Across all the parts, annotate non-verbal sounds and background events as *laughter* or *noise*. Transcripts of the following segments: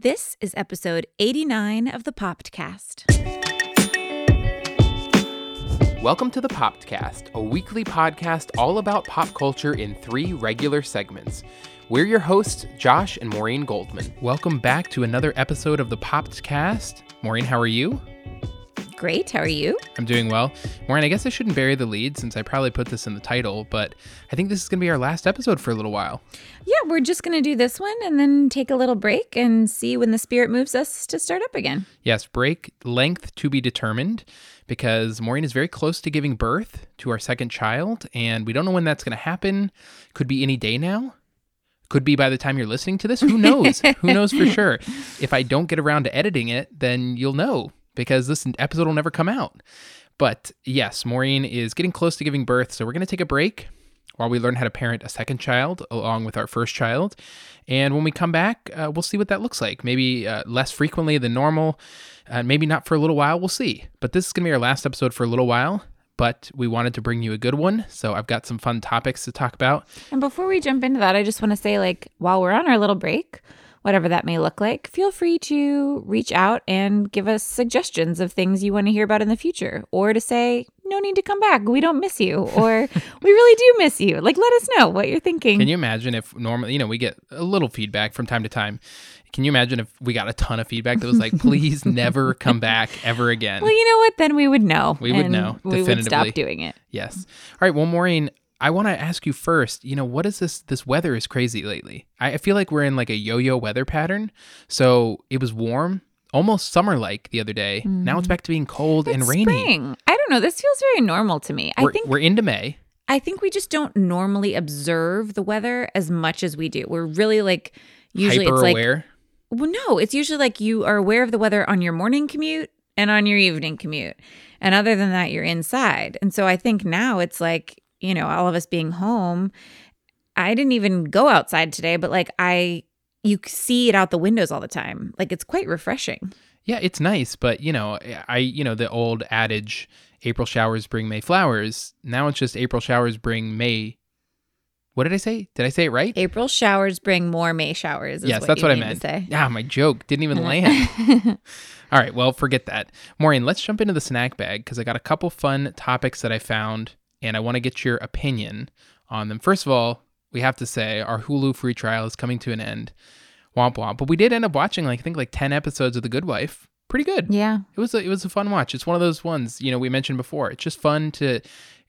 This is episode 89 of the Popped Cast. Welcome to the Popped Cast, a weekly podcast all about pop culture in three regular segments. We're your hosts, Josh and Maureen Goldman. Welcome back to another episode of the Popped Cast. Maureen, how are you? Great. How are you? I'm doing well. Maureen, I guess I shouldn't bury the lead since I probably put this in the title, but I think this is going to be our last episode for a little while. Yeah, we're just going to do this one and then take a little break and see when the spirit moves us to start up again. Yes, break length to be determined because Maureen is very close to giving birth to our second child, and we don't know when that's going to happen. Could be any day now. Could be by the time you're listening to this. Who *laughs* knows? Who knows for sure? If I don't get around to editing it, then you'll know because this episode will never come out. But yes, Maureen is getting close to giving birth, so we're going to take a break while we learn how to parent a second child along with our first child. And when we come back, uh, we'll see what that looks like. Maybe uh, less frequently than normal, uh, maybe not for a little while. We'll see. But this is going to be our last episode for a little while. But we wanted to bring you a good one. So I've got some fun topics to talk about. And before we jump into that, I just want to say like, while we're on our little break, whatever that may look like, feel free to reach out and give us suggestions of things you want to hear about in the future or to say, no need to come back. We don't miss you. Or *laughs* we really do miss you. Like, let us know what you're thinking. Can you imagine if normally, you know, we get a little feedback from time to time. Can you imagine if we got a ton of feedback that was like, *laughs* please never come back ever again? Well, you know what? Then we would know. We would know. We would stop doing it. Yes. All right. Well, Maureen, I want to ask you first, you know, what is this this weather is crazy lately. I feel like we're in like a yo-yo weather pattern. So it was warm, almost summer like the other day. Mm. Now it's back to being cold it's and rainy. Spring. I don't know. This feels very normal to me. We're, I think we're into May. I think we just don't normally observe the weather as much as we do. We're really like usually Hyper it's like aware. well, no, it's usually like you are aware of the weather on your morning commute and on your evening commute. And other than that, you're inside. And so I think now it's like you know, all of us being home, I didn't even go outside today, but like I, you see it out the windows all the time. Like it's quite refreshing. Yeah, it's nice, but you know, eh, I, you know, the old adage, April showers bring May flowers. Now it's just April showers bring May. What did I say? Did I say it right? April showers bring more May showers. yes, what that's what I meant. Yeah, my joke didn't even land. *laughs* All right, well, forget that. Maureen, let's jump into the snack bag because I got a couple fun topics that I found and I want to get your opinion on them. First of all, we have to say our Hulu free trial is coming to an end. Womp womp. But we did end up watching like I think like 10 episodes of The Good Wife. Pretty good. Yeah. It was a, it was a fun watch. It's one of those ones, you know, we mentioned before. It's just fun to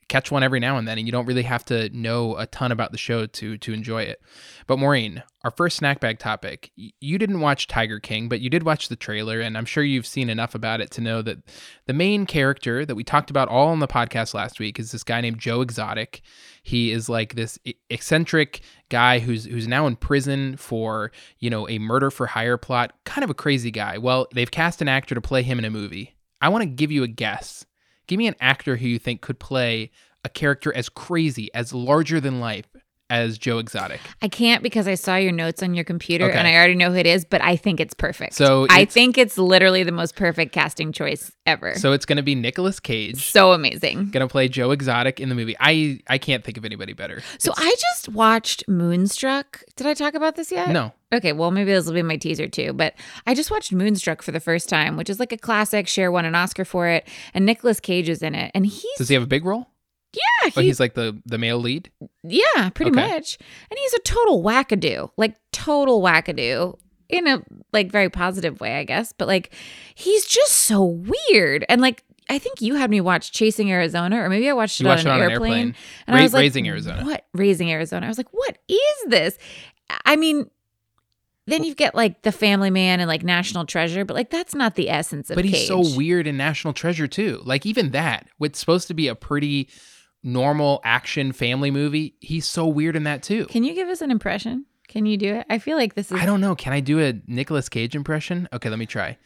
catch one every now and then and you don't really have to know a ton about the show to to enjoy it. But Maureen, our first snack bag topic, you didn't watch Tiger King, but you did watch the trailer and I'm sure you've seen enough about it to know that the main character that we talked about all on the podcast last week is this guy named Joe Exotic. He is like this eccentric guy who's who's now in prison for, you know, a murder for hire plot, kind of a crazy guy. Well, they've cast an actor to play him in a movie. I want to give you a guess Give me an actor who you think could play a character as crazy, as larger than life as Joe Exotic. I can't because I saw your notes on your computer okay. and I already know who it is, but I think it's perfect. So I think it's literally the most perfect casting choice ever. So it's going to be Nicolas Cage. So amazing. Going to play Joe Exotic in the movie. I I can't think of anybody better. So it's... I just watched Moonstruck. Did I talk about this yet? No. Okay, well maybe this will be my teaser too. But I just watched Moonstruck for the first time, which is like a classic. Cher won an Oscar for it, and Nicolas Cage is in it, and he Does he have a big role? Yeah, he, oh, he's like the the male lead. Yeah, pretty okay. much. And he's a total wackadoo, like total wackadoo in a like very positive way, I guess. But like, he's just so weird, and like I think you had me watch Chasing Arizona, or maybe I watched it, on, watched an it on an airplane. airplane. And Ra- I was like, Raising Arizona. What? Raising Arizona. I was like, what is this? I mean, then you get like the Family Man and like National Treasure, but like that's not the essence of. But he's Cage. so weird in National Treasure too. Like even that, what's supposed to be a pretty normal action family movie, he's so weird in that too. Can you give us an impression? Can you do it? I feel like this is. I don't know. Can I do a Nicolas Cage impression? Okay, let me try.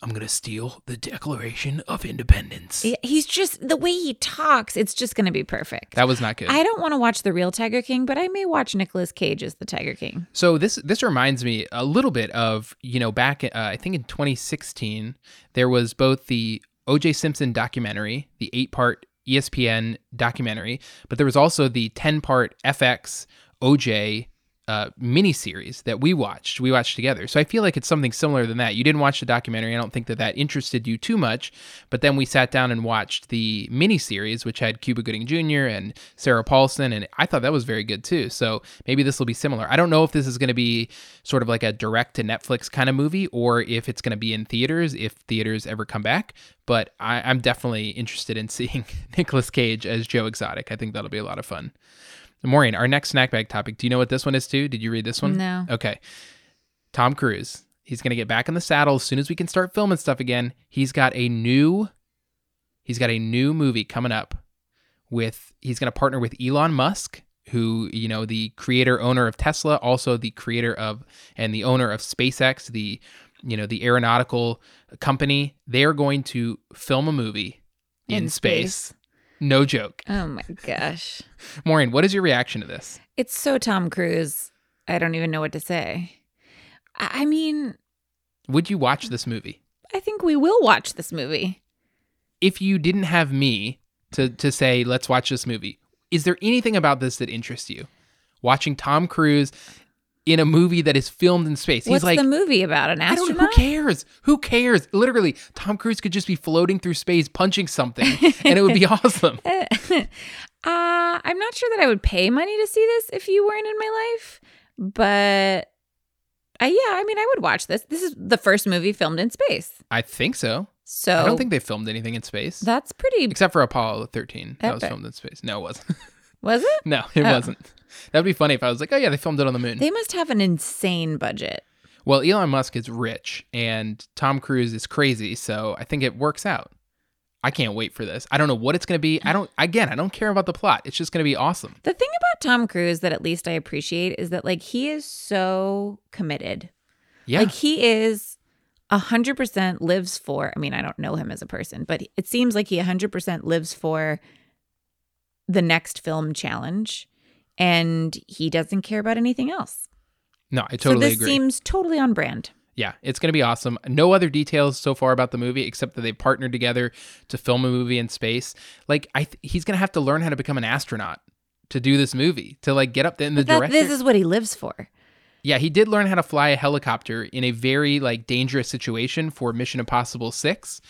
I'm gonna steal the Declaration of Independence. He's just the way he talks. It's just gonna be perfect. That was not good. I don't want to watch the real Tiger King, but I may watch Nicolas Cage as the Tiger King. So this this reminds me a little bit of you know back uh, I think in 2016 there was both the O.J. Simpson documentary, the eight part ESPN documentary, but there was also the 10 part FX OJ uh, miniseries that we watched. We watched together. So I feel like it's something similar than that. You didn't watch the documentary. I don't think that that interested you too much. But then we sat down and watched the miniseries, which had Cuba Gooding Jr. and Sarah Paulson, and I thought that was very good too. So maybe this will be similar. I don't know if this is going to be sort of like a direct to Netflix kind of movie or if it's going to be in theaters if theaters ever come back. But I, I'm definitely interested in seeing *laughs* Nicolas Cage as Joe Exotic. I think that'll be a lot of fun. Maureen, our next snack bag topic. Do you know what this one is too? Did you read this one? No. Okay. Tom Cruise. He's going to get back in the saddle as soon as we can start filming stuff again. He's got a new he's got a new movie coming up with he's going to partner with Elon Musk, who, you know, the creator owner of Tesla, also the creator of and the owner of SpaceX, the you know, the aeronautical company. They're going to film a movie in, In space. space. No joke. Oh my gosh. Maureen, what is your reaction to this? It's so Tom Cruise. I don't even know what to say. I I mean, Would you watch this movie? I think we will watch this movie. if you didn't have me to to say let's watch this movie, is there anything about this that interests you? Watching Tom Cruise in a movie that is filmed in space. He's What's like the movie about? An I don't astronaut? know. Who cares? Who cares? Literally, Tom Cruise could just be floating through space, punching something, and it would be *laughs* awesome. *laughs* uh, I'm not sure that I would pay money to see this if you weren't in my life, but uh, yeah, I mean, I would watch this. This is the first movie filmed in space, I think so. so I don't think they filmed anything in space that's pretty. except for Apollo 13. That was filmed in space. No, it wasn't. *laughs* Was it? no, it Oh. wasn't. That'd be funny if I was like, oh yeah, they filmed it on the moon. They must have an insane budget. Well, Elon Musk is rich and Tom Cruise is crazy, so I think it works out. I can't wait for this. I don't know what it's going to be. I don't again, I don't care about the plot. It's just going to be awesome. The thing about Tom Cruise that at least I appreciate is that like he is so committed. Yeah. Like he is a hundred percent lives for. I mean, I don't know him as a person, but it seems like he a hundred percent lives for the next film challenge, and he doesn't care about anything else. no, I totally so this agree. seems totally on brand. yeah, it's going to be awesome. No other details so far about the movie except that they've partnered together to film a movie in space. Like I th- he's going to have to learn how to become an astronaut to do this movie, to like get up there in the That, director. this is what he lives for. Yeah, he did learn how to fly a helicopter in a very like dangerous situation for Mission Impossible 6,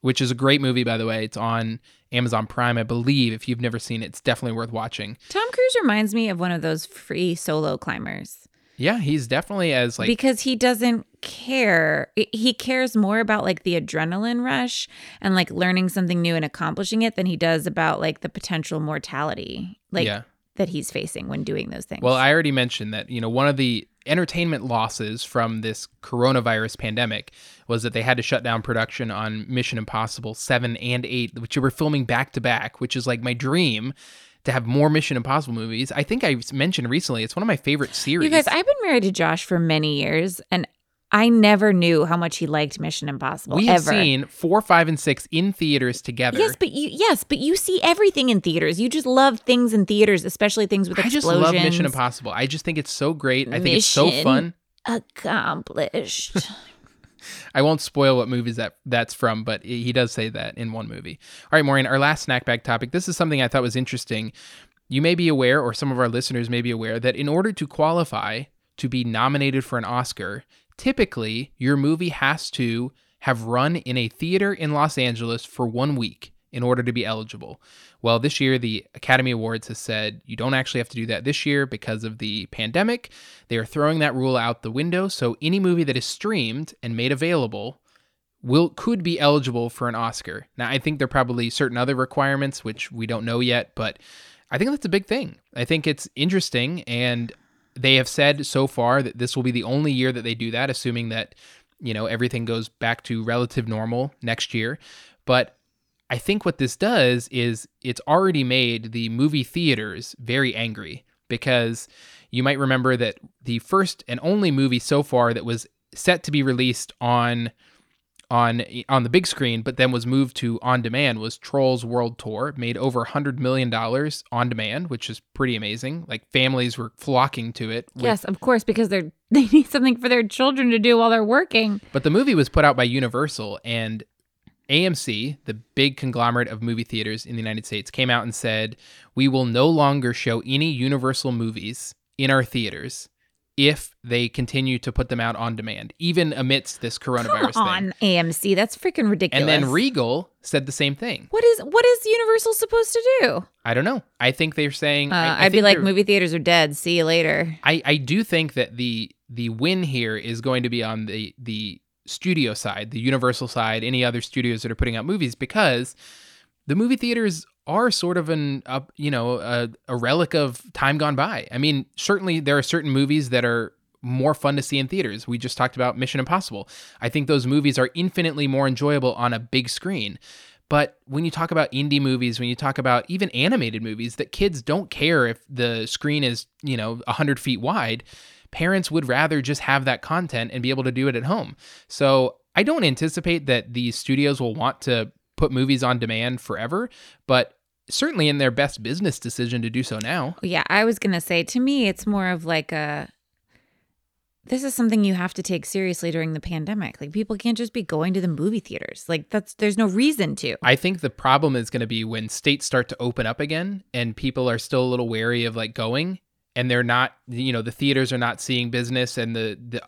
which is a great movie by the way. It's on Amazon Prime, I believe. If you've never seen it, it's definitely worth watching. Tom Cruise reminds me of one of those free solo climbers. Yeah, he's definitely as like because he doesn't care. He cares more about like the adrenaline rush and like learning something new and accomplishing it than he does about like the potential mortality like Yeah. That he's facing when doing those things. Well, I already mentioned that, you know, one of the entertainment losses from this coronavirus pandemic was that they had to shut down production on Mission Impossible 7 and 8, which were filming back to back, which is like my dream to have more Mission Impossible movies. I think I mentioned recently, it's one of my favorite series. you guys, I've been married to Josh for many years and I never knew how much he liked Mission Impossible we have ever. seen 4, 5 and 6 in theaters together. Yes, but you yes, but you see everything in theaters. You just love things in theaters, especially things with I just love Mission Impossible. I just think it's so great. I think it's so fun. Accomplished. *laughs* I won't spoil what movies that that's from, but he does say that in one movie. All right, Maureen, our last snack bag topic. This is something I thought was interesting. You may be aware, or some of our listeners may be aware, that in order to qualify to be nominated for an Oscar, typically your movie has to have run in a theater in Los Angeles for one week in order to be eligible. Well, this year the Academy Awards has said you don't actually have to do that this year because of the pandemic. They are throwing that rule out the window, so any movie that is streamed and made available will could be eligible for an Oscar. Now, I think there are probably certain other requirements which we don't know yet, but I think that's a big thing. I think it's interesting and they have said so far that this will be the only year that they do that assuming that you know everything goes back to relative normal next year. But I think what this does is it's already made the movie theaters very angry because you might remember that the first and only movie so far that was set to be released on on on the big screen but then was moved to on demand was Trolls World Tour. It made over 100 million dollars on demand which is pretty amazing. Like families were flocking to it with- Yes, of course, because they're *laughs* they need something for their children to do while they're working. But the movie was put out by Universal and AMC, the big conglomerate of movie theaters in the United States, came out and said, "We will no longer show any Universal movies in our theaters if they continue to put them out on demand, even amidst this coronavirus Come on, AMC. That's freaking ridiculous. And then Regal said the same thing. What is what is Universal supposed to do? I don't know. I think they're saying. Uh, I, I I'd be like, movie theaters are dead. See you later. I, I do think that the the win here is going to be on the the studio side, the Universal side, any other studios that are putting out movies because the movie theaters are sort of an uh, you know a, a relic of time gone by. I mean, certainly there are certain movies that are more fun to see in theaters. We just talked about Mission Impossible. I think those movies are infinitely more enjoyable on a big screen. But when you talk about indie movies, when you talk about even animated movies that kids don't care if the screen is, you know, 100 feet wide, parents would rather just have that content and be able to do it at home. So I don't anticipate that these studios will want to put movies on demand forever, but certainly in their best business decision to do so now. Oh, yeah, I was gonna say to me, it's more of like a. This is something you have to take seriously during the pandemic. Like people can't just be going to the movie theaters. Like that's there's no reason to. I think the problem is going to be when states start to open up again and people are still a little wary of like going and they're not you know the theaters are not seeing business and the the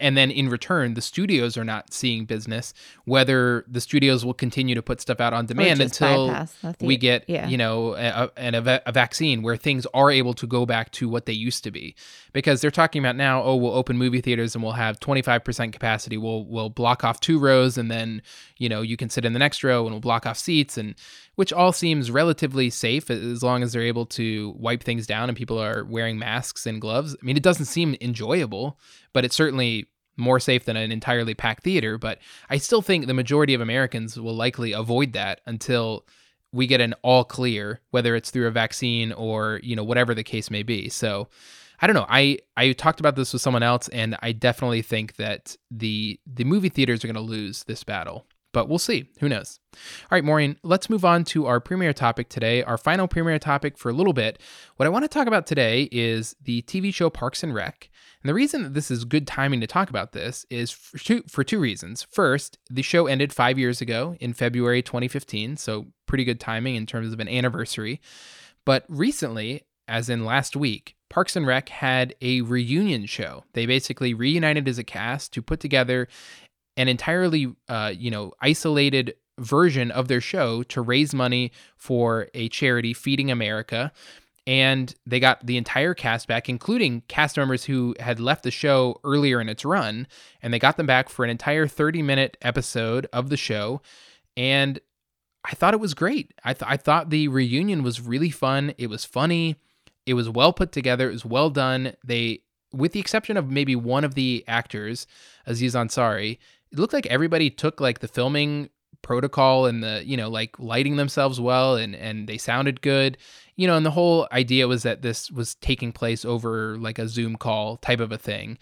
and then in return the studios are not seeing business whether the studios will continue to put stuff out on demand until we get yeah. you know a, a, a, a vaccine where things are able to go back to what they used to be. Because they're talking about now oh we'll open movie theaters and we'll have 25% capacity. We'll we'll block off two rows and then you know you can sit in the next row and we'll block off seats. And which all seems relatively safe as long as they're able to wipe things down and people are wearing masks and gloves i mean it doesn't seem enjoyable but it's certainly more safe than an entirely packed theater but i still think the majority of americans will likely avoid that until we get an all clear whether it's through a vaccine or you know whatever the case may be so I don't know. I I talked about this with someone else, and I definitely think that the the movie theaters are going to lose this battle. But we'll see. Who knows? All right, Maureen, let's move on to our premiere topic today, our final premiere topic for a little bit. What I want to talk about today is the TV show Parks and Rec. And the reason that this is good timing to talk about this is for two, for two reasons. First, the show ended five years ago in February 2015, so pretty good timing in terms of an anniversary. But recently, as in last week, Parks and Rec had a reunion show. They basically reunited as a cast to put together an entirely, uh, you know, isolated version of their show to raise money for a charity, Feeding America. And they got the entire cast back, including cast members who had left the show earlier in its run. And they got them back for an entire 30 minute episode of the show. And I thought it was great. I, th- I thought the reunion was really fun. It was funny. It was well put together. It was well done. They, with the exception of maybe one of the actors, Aziz Ansari, it looked like everybody took like the filming protocol and the you know like lighting themselves well and and they sounded good you know and the whole idea was that this was taking place over like a zoom call type of a thing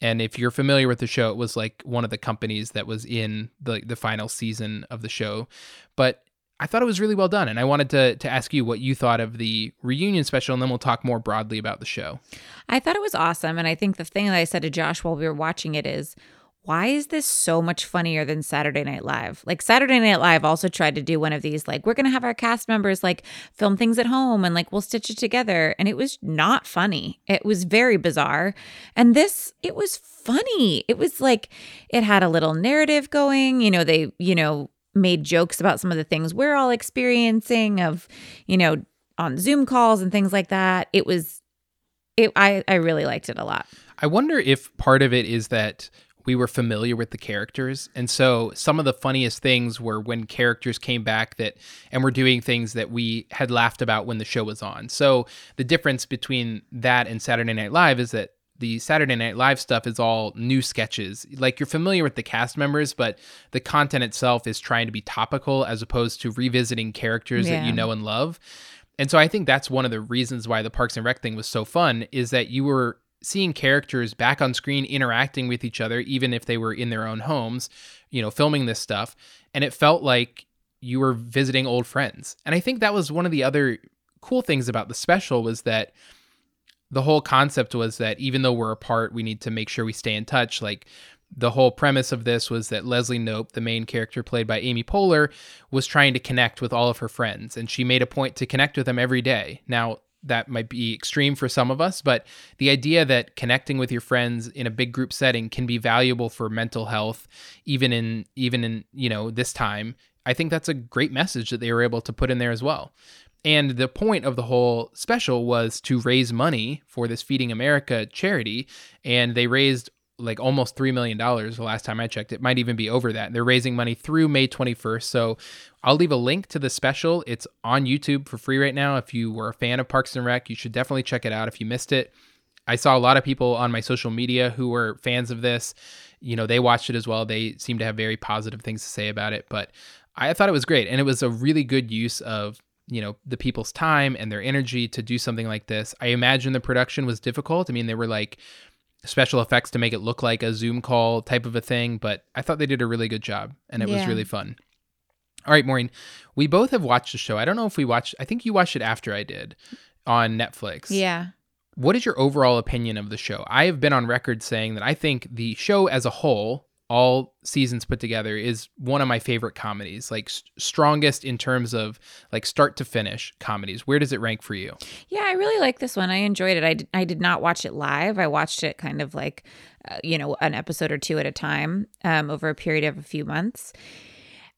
and if you're familiar with the show it was like one of the companies that was in the the final season of the show but I thought it was really well done, and I wanted to to ask you what you thought of the reunion special, and then we'll talk more broadly about the show. I thought it was awesome. And I think the thing that I said to Josh while we were watching it is, why is this so much funnier than Saturday Night Live? Like Saturday Night Live also tried to do one of these, like, we're going to have our cast members like film things at home and like we'll stitch it together. And it was not funny. It was very bizarre. And this, it was funny. It was like, it had a little narrative going. You know, they, you know, made jokes about some of the things we're all experiencing of, you know, on Zoom calls and things like that. It was, it, I, I really liked it a lot. I wonder if part of it is that we were familiar with the characters and so some of the funniest things were when characters came back that and were doing things that we had laughed about when the show was on so the difference between that and saturday night live is that the Saturday Night Live stuff is all new sketches. Like you're familiar with the cast members, but the content itself is trying to be topical as opposed to revisiting characters that you know and love. And so I think that's one of the reasons why the Parks and Rec thing was so fun is that you were seeing characters back on screen interacting with each other, even if they were in their own homes, you know, filming this stuff. And it felt like you were visiting old friends. And I think that was one of the other cool things about the special was that the whole concept was that even though we're apart, we need to make sure we stay in touch. Like the whole premise of this was that Leslie Knope, the main character played by Amy Poehler, was trying to connect with all of her friends, and she made a point to connect with them every day. Now, that might be extreme for some of us, but the idea that connecting with your friends in a big group setting can be valuable for mental health, even in even in you know this time. I think that's a great message that they were able to put in there as well. And the point of the whole special was to raise money for this Feeding America charity, and they raised like almost $3 million the last time I checked. It might even be over that. They're raising money through May 21st. So I'll leave a link to the special. It's on YouTube for free right now. If you were a fan of Parks and Rec, you should definitely check it out if you missed it. I saw a lot of people on my social media who were fans of this. You know, they watched it as well. They seem to have very positive things to say about it. But I thought it was great. And it was a really good use of you know the people's time and their energy to do something like this i imagine the production was difficult i mean they were like special effects to make it look like a Zoom call type of a thing, but I thought they did a really good job and it yeah. was really fun. All right, Maureen, we both have watched the show. I don't know if we watched, I think you watched it after I did on Netflix. Yeah. What is your overall opinion of the show? I have been on record saying that I think the show as a whole all seasons put together is one of my favorite comedies like st- strongest in terms of like start to finish comedies. Where does it rank for you? Yeah i really like this one. I enjoyed it. I, d- I did not watch it live. I watched it kind of like uh, you know an episode or two at a time um, over a period of a few months.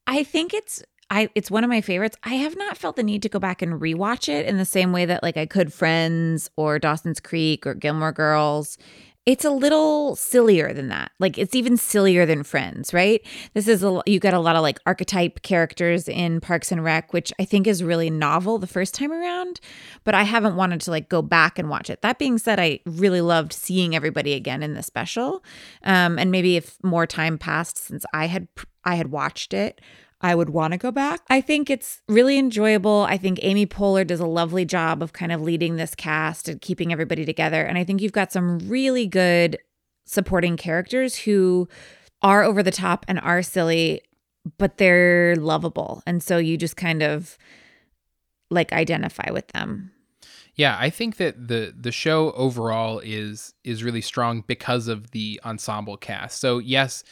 I think it's I, it's one of my favorites. I have not felt the need to go back and rewatch it in the same way that like I could Friends or Dawson's Creek or Gilmore Girls it's a little sillier than that. Like it's even sillier than Friends, right? This is a you get a lot of like archetype characters in Parks and Rec, which I think is really novel the first time around, but I haven't wanted to like go back and watch it. That being said, I really loved seeing everybody again in the special. Um, and maybe if more time passed since I had I had watched it, I would want to go back. I think it's really enjoyable. I think Amy Poehler does a lovely job of kind of leading this cast and keeping everybody together. And I think you've got some really good supporting characters who are over the top and are silly, but they're lovable. And so you just kind of like identify with them. Yeah, I think that the the show overall is is really strong because of the ensemble cast. So yes,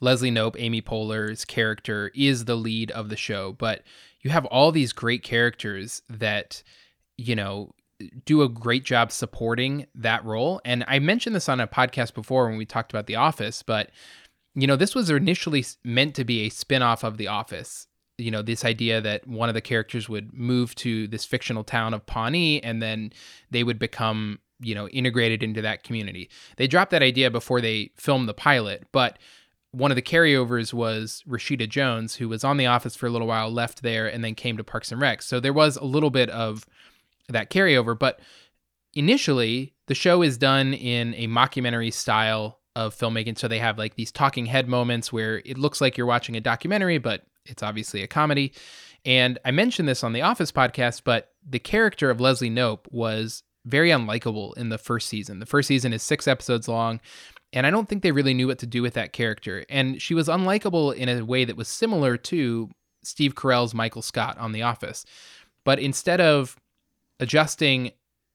Leslie Knope, Amy Poehler's character, is the lead of the show, but you have all these great characters that, you know, do a great job supporting that role. And I mentioned this on a podcast before when we talked about The Office, but, you know, this was initially meant to be a spin off of The Office. You know, this idea that one of the characters would move to this fictional town of Pawnee and then they would become, you know, integrated into that community. They dropped that idea before they filmed the pilot, but one of the carryovers was Rashida Jones, who was on The Office for a little while, left there, and then came to Parks and Rec. So there was a little bit of that carryover. But initially, the show is done in a mockumentary style of filmmaking. So they have like these talking head moments where it looks like you're watching a documentary, but it's obviously a comedy. And I mentioned this on the Office podcast, but the character of Leslie Knope was very unlikable in the first season. The first season is six episodes long. And I don't think they really knew what to do with that character. And she was unlikable in a way that was similar to Steve Carell's Michael Scott on The Office. But instead of adjusting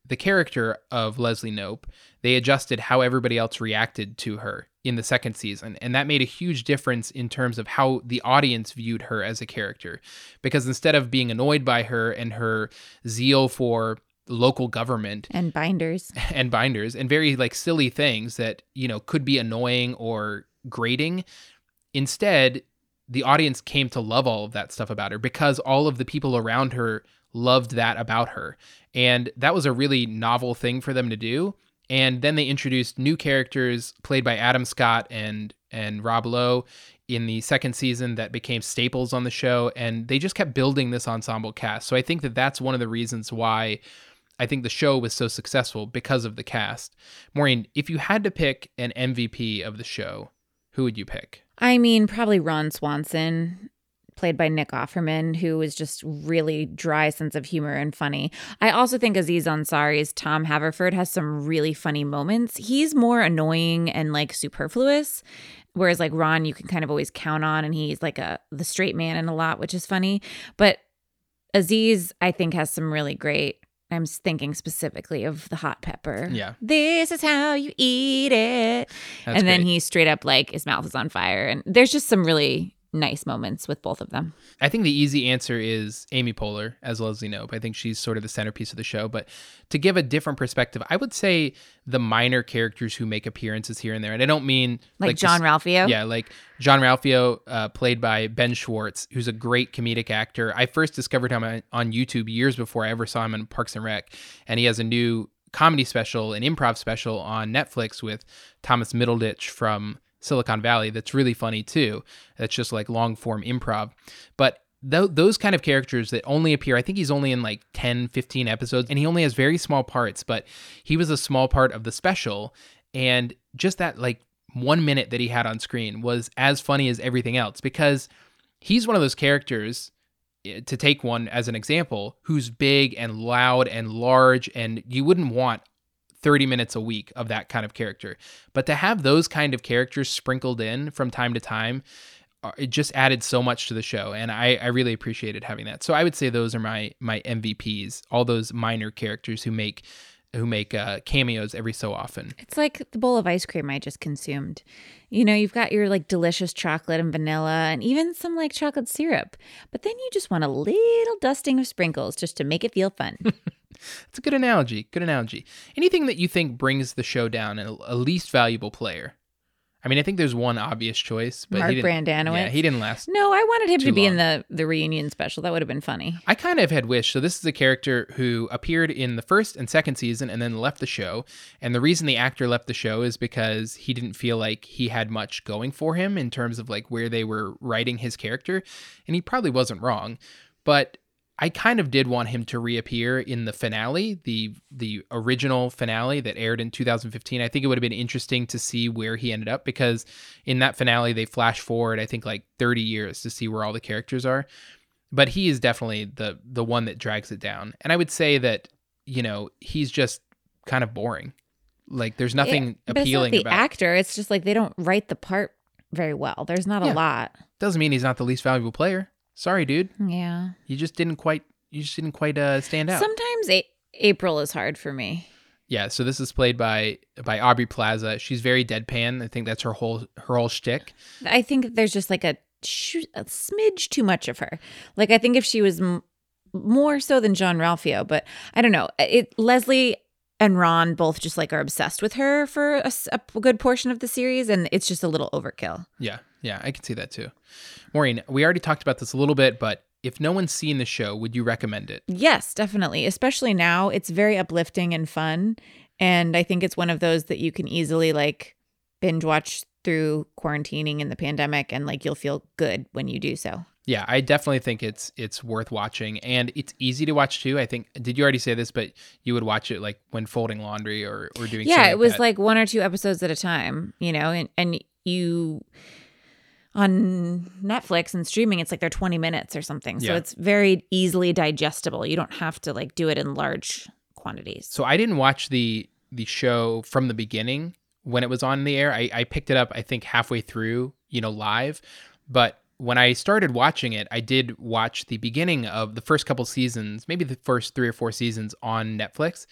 the character of Leslie Knope, they adjusted how everybody else reacted to her in the second season. And that made a huge difference in terms of how the audience viewed her as a character. Because instead of being annoyed by her and her zeal for local government and binders. *laughs* and binders and very like silly things that you know could be annoying or grating. Instead the audience came to love all of that stuff about her because all of the people around her loved that about her. And that was a really novel thing for them to do. And then they introduced new characters played by Adam Scott and and Rob Lowe in the second season that became staples on the show. And they just kept building this ensemble cast. So i think that that's one of the reasons why I think the show was so successful because of the cast. Maureen, if you had to pick an MVP of the show, who would you pick? I mean, probably Ron Swanson, played by Nick Offerman, who is just really dry sense of humor and funny. I also think Aziz Ansari's Tom Haverford has some really funny moments. He's more annoying and like superfluous. Whereas like Ron, you can kind of always count on, and he's like a the straight man in a lot, which is funny. But Aziz, I think, has some really great I'm thinking specifically of the hot pepper. Yeah. This is how you eat it. That's and then great. he straight up like his mouth is on fire. And there's just some really nice moments with both of them. I think the easy answer is Amy Poehler as Leslie Knope. I think she's sort of the centerpiece of the show. But to give a different perspective, I would say the minor characters who make appearances here and there. And I don't mean Like, John just- Ralphio. Yeah, like Jean-Ralphio, uh, played by Ben Schwartz, who's a great comedic actor. I first discovered him on- on YouTube years before I ever saw him in Parks and Rec, and he has a new comedy special, an improv special on Netflix with Thomas Middleditch from Silicon Valley. That's really funny too. That's just like long form improv, but. Th- those kind of characters that only appear i think he's only in like 10 15 episodes and he only has very small parts but he was a small part of the special and just that like one minute that he had on screen was as funny as everything else because he's one of those characters eh, to take one as an example who's big and loud and large and you wouldn't want 30 minutes a week of that kind of character but to have those kind of characters sprinkled in from time to time uh, it just added so much to the show and I, I really appreciated having that so i would say those are my my mvps all those minor characters who make who make uh, cameos every so often It's like the bowl of ice cream I just consumed. You know, you've got your like delicious chocolate and vanilla and even some like chocolate syrup, but then you just want a little dusting of sprinkles just to make it feel fun. *laughs* It's a good analogy. Good analogy. Anything that you think brings the show down, a, a least valuable player. I mean, I think there's one obvious choice, but Mark he didn't, Brendanawicz. Yeah, he didn't last. no, I wanted him to be long. in the the reunion special. That would have been funny. I kind of had wished. So this is a character who appeared in the first and second season and then left the show. And the reason the actor left the show is because he didn't feel like he had much going for him in terms of like where they were writing his character. And he probably wasn't wrong, but I kind of did want him to reappear in the finale, the the original finale that aired in 2015. I think it would have been interesting to see where he ended up because in that finale they flash forward I think like 30 years to see where all the characters are but he is definitely the the one that drags it down. And I would say that you know he's just kind of boring. Like there's nothing but appealing not the about. actor. It's just like they don't write the part very well. There's not Yeah. a lot. Doesn't mean he's not the least valuable player. Sorry, dude. Yeah. You just didn't quite. You just didn't quite uh, stand out. Sometimes a- April is hard for me. yeah. So this is played by by Aubrey Plaza. She's very deadpan. I think that's her whole her whole shtick. I think there's just like a, sh- a smidge too much of her. Like I think if she was m- more so than Jean-Ralphio, but I don't know. It Leslie and Ron both just like are obsessed with her for a good portion of the series, and it's just a little overkill. Yeah. Yeah. I can see that too. Maureen, we already talked about this a little bit, but if no one's seen the show, would you recommend it? Yes, definitely. Especially now, it's very uplifting and fun, and I think it's one of those that you can easily like binge watch through quarantining in the pandemic, and like you'll feel good when you do so. Yeah, I definitely think it's it's worth watching and it's easy to watch too. I think did you already say this, but you would watch it like when folding laundry or or doing yeah it was that. like one or two episodes at a time you know and, and you on netflix and streaming it's like they're 20 minutes or something so Yeah. it's very easily digestible you don't have to like do it in large quantities So I didn't watch the the show from the beginning when it was on the air. I, I picked it up I think halfway through, you know, live. But when I started watching it, I did watch the beginning of the first couple seasons, maybe the first three or four seasons on Netflix.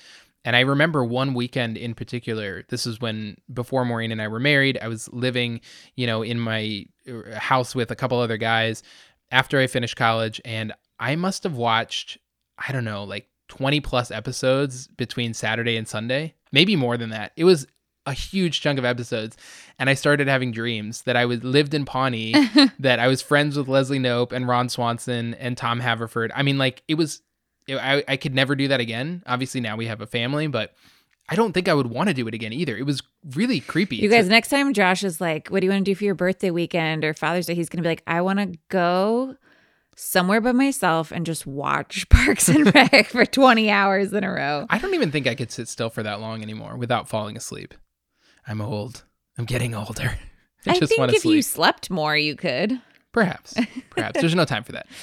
And I remember one weekend in particular. This is when before Maureen and I were married. I was living, you know, in my uh, house with a couple other guys after I finished college, and I must have watched, I don't know, like 20 plus episodes between Saturday and Sunday, maybe more than that. It was a huge chunk of episodes. And I started having dreams that I was lived in Pawnee, *laughs* that I was friends with Leslie Knope and Ron Swanson and Tom Haverford. I mean, like, it was, I, I could never do that again. Obviously, now we have a family, but I don't think I would want to do it again either. It was really creepy. you to- guys next time josh is like what do you want to do for your birthday weekend or father's day he's gonna be like i want to go somewhere by myself and just watch *laughs* parks and rec for 20 hours in a row I don't even think I could sit still for that long anymore without falling asleep. I'm old. I'm getting older. *laughs* I, i, think if sleep. you slept more you could Perhaps. Perhaps. There's no time for that. *laughs*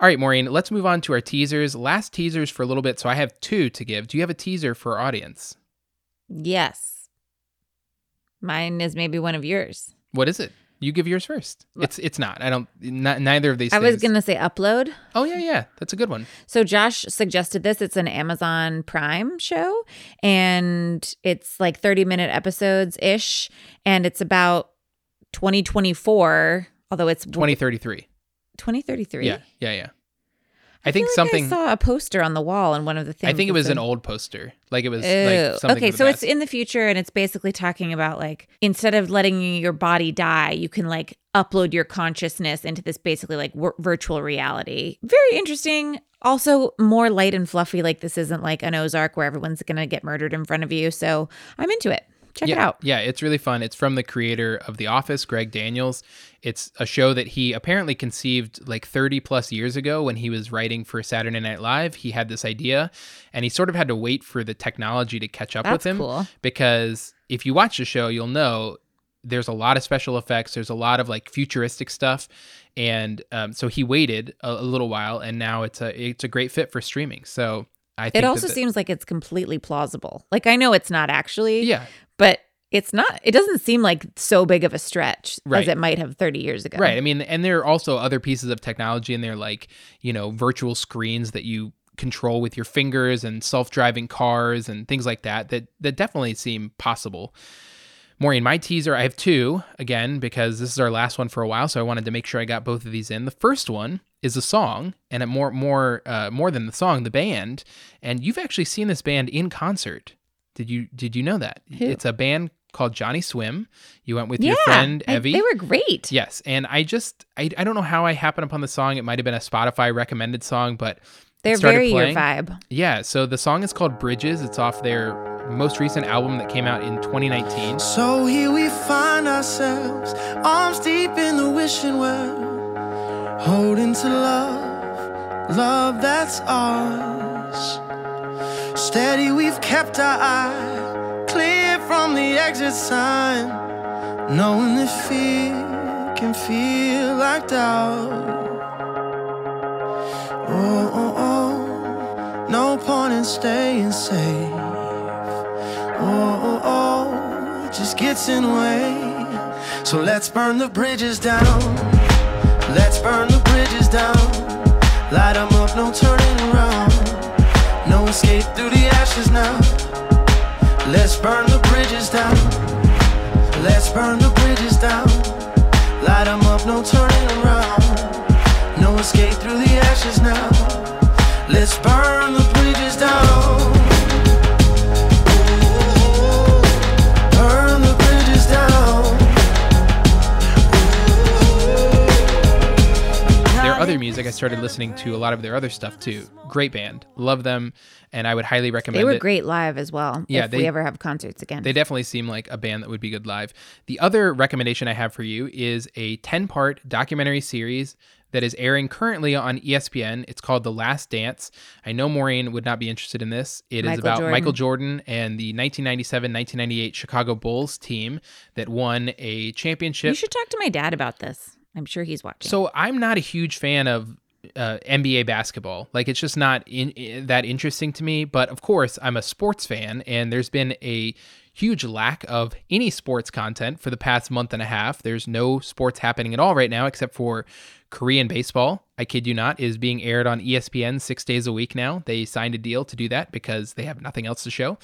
All right, Maureen, let's move on to our teasers. Last teasers for a little bit. So I have two to give. Do you have a teaser for our audience? Yes. Mine is maybe one of yours. What is it? You give yours first. It's it's not. I don't. Not, neither of these. I was going to say upload. Oh yeah, yeah. That's a good one. So Josh suggested this. It's an Amazon Prime show and it's like 30 minute episodes ish. And it's about 2024 Although it's 2033. 2033. Yeah, yeah, yeah. I, I think like something. I saw a poster on the wall and one of the things. I think it was an old poster. Like it was like something. okay, so it's in the future, and it's basically talking about like instead of letting your body die, you can like upload your consciousness into this basically like wor- virtual reality. Very interesting. Also, more light and fluffy. Like this isn't like an Ozark where everyone's gonna get murdered in front of you. So I'm into it. Check yeah, it out. Yeah, it's really fun. It's from the creator of The Office, Greg Daniels. It's a show that he apparently conceived like 30 plus years ago when he was writing for Saturday Night Live. He had this idea and he sort of had to wait for the technology to catch up with him cool. because if you watch the show, you'll know there's a lot of special effects, there's a lot of like futuristic stuff. And um, so he waited a, a little while and now it's a it's a great fit for streaming. So I It also seems like it's completely plausible. Like I know it's not actually, yeah, but it's not. It doesn't seem like so big of a stretch Right. as it might have 30 years ago. Right. I mean, and there are also other pieces of technology in there, like, you know, virtual screens that you control with your fingers and self-driving cars and things like that that that definitely seem possible. Maureen, my teaser, I have two again because this is our last one for a while, so I wanted to make sure I got both of these in. The first one is a song, and a more more uh, more than the song, the band, and you've actually seen this band in concert. Did you did you know that? Who? It's a band called Johnnyswim. You went with Yeah. your friend I- Evie. they were great. Yes, and I just I, I don't know how I happened upon the song. It might have been a Spotify recommended song, but They're started very playing. your vibe. Yeah, so the song is called Bridges. It's off their most recent album that came out in 2019. So here we find ourselves, arms deep in the wishing well, holding to love, love that's ours. Steady, we've kept our eye clear from the exit sign, knowing that fear can feel like doubt. Oh, oh, oh, no point in staying safe. Oh, oh, oh, it just gets in the way. So let's burn the bridges down. Let's burn the bridges down. Light 'em up, no turning around. No escape through the ashes now. Let's burn the bridges down. Let's burn the bridges down. Light 'em up, no turning around. No escape through the ashes now. Let's burn the bridges down. Music, I started listening to a lot of their other stuff too. Great band, love them, and I would highly recommend They were it. great live as well. Yeah, if they- we ever have concerts again. They definitely seem like a band that would be good live. The other recommendation I have for you is a 10 part documentary series that is airing currently on ESPN. It's called The Last Dance. I know Maureen would not be interested in this. It is Michael about Jordan. Michael Jordan and the 1997 1998 Chicago Bulls team that won a championship. you should talk to my dad about this. I'm sure he's watching. So I'm not a huge fan of uh, NBA basketball. Like it's just not in, i that interesting to me. But of course, I'm a sports fan, and there's been a huge lack of any sports content for the past month and a half. There's no sports happening at all right now, except for Korean baseball. I kid you not, is being aired on ESPN six days a week now. They signed a deal to do that because they have nothing else to show.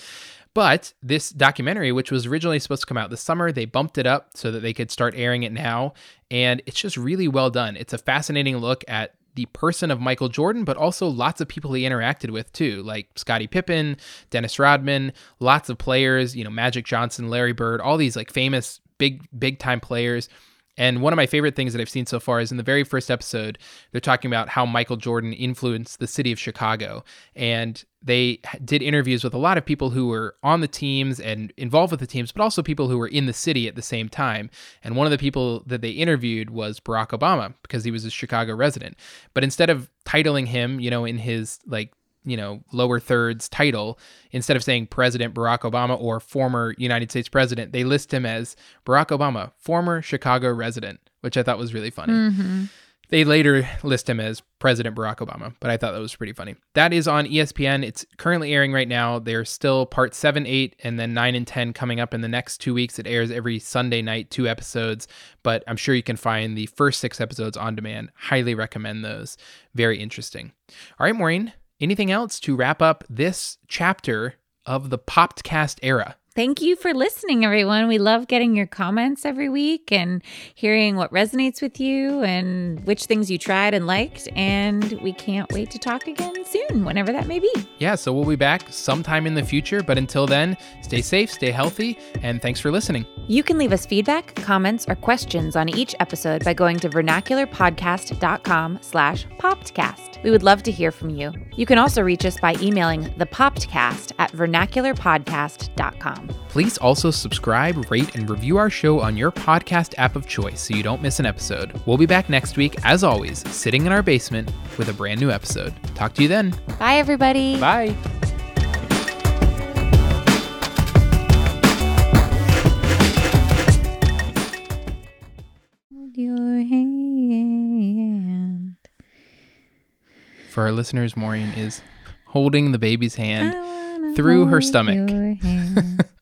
But this documentary, which was originally supposed to come out this summer, they bumped it up so that they could start airing it now. And it's just really well done. It's a fascinating look at the person of Michael Jordan, but also lots of people he interacted with too, like Scottie Pippen, Dennis Rodman, lots of players, you know, Magic Johnson, Larry Bird, all these like famous big, big time players. And one of my favorite things that I've seen so far is in the very first episode, they're talking about how Michael Jordan influenced the city of Chicago. And they did interviews with a lot of people who were on the teams and involved with the teams, but also people who were in the city at the same time. And one of the people that they interviewed was Barack Obama because he was a Chicago resident. But instead of titling him, you know, in his like you know, lower thirds title, instead of saying President Barack Obama or former United States president, they list him as Barack Obama, former Chicago resident, which I thought was really funny. Mm-hmm. They later list him as President Barack Obama, but I thought that was pretty funny. That is on ESPN. It's currently airing right now. There's still part 7, 8, and then 9 and 10 coming up in the next two weeks. It airs every Sunday night, two episodes, but I'm sure you can find the first six episodes on demand. Highly recommend those. Very interesting. All right, Maureen, anything else to wrap up this chapter of the Popped Cast era? Thank you for listening, everyone. We love getting your comments every week and hearing what resonates with you and which things you tried and liked. And we can't wait to talk again soon, whenever that may be. Yeah, so we'll be back sometime in the future. But until then, stay safe, stay healthy, and thanks for listening. You can leave us feedback, comments, or questions on each episode by going to vernacularpodcast.com slash popcast. We would love to hear from you. You can also reach us by emailing thepoppedcast at vernacularpodcast.com. Please also subscribe, rate, and review our show on your podcast app of choice so you don't miss an episode. We'll be back next week, as always, sitting in our basement with a brand new episode. Talk to you then. Bye, everybody. Bye. Your hand. For our listeners, Maureen is holding the baby's hand through her stomach. *laughs*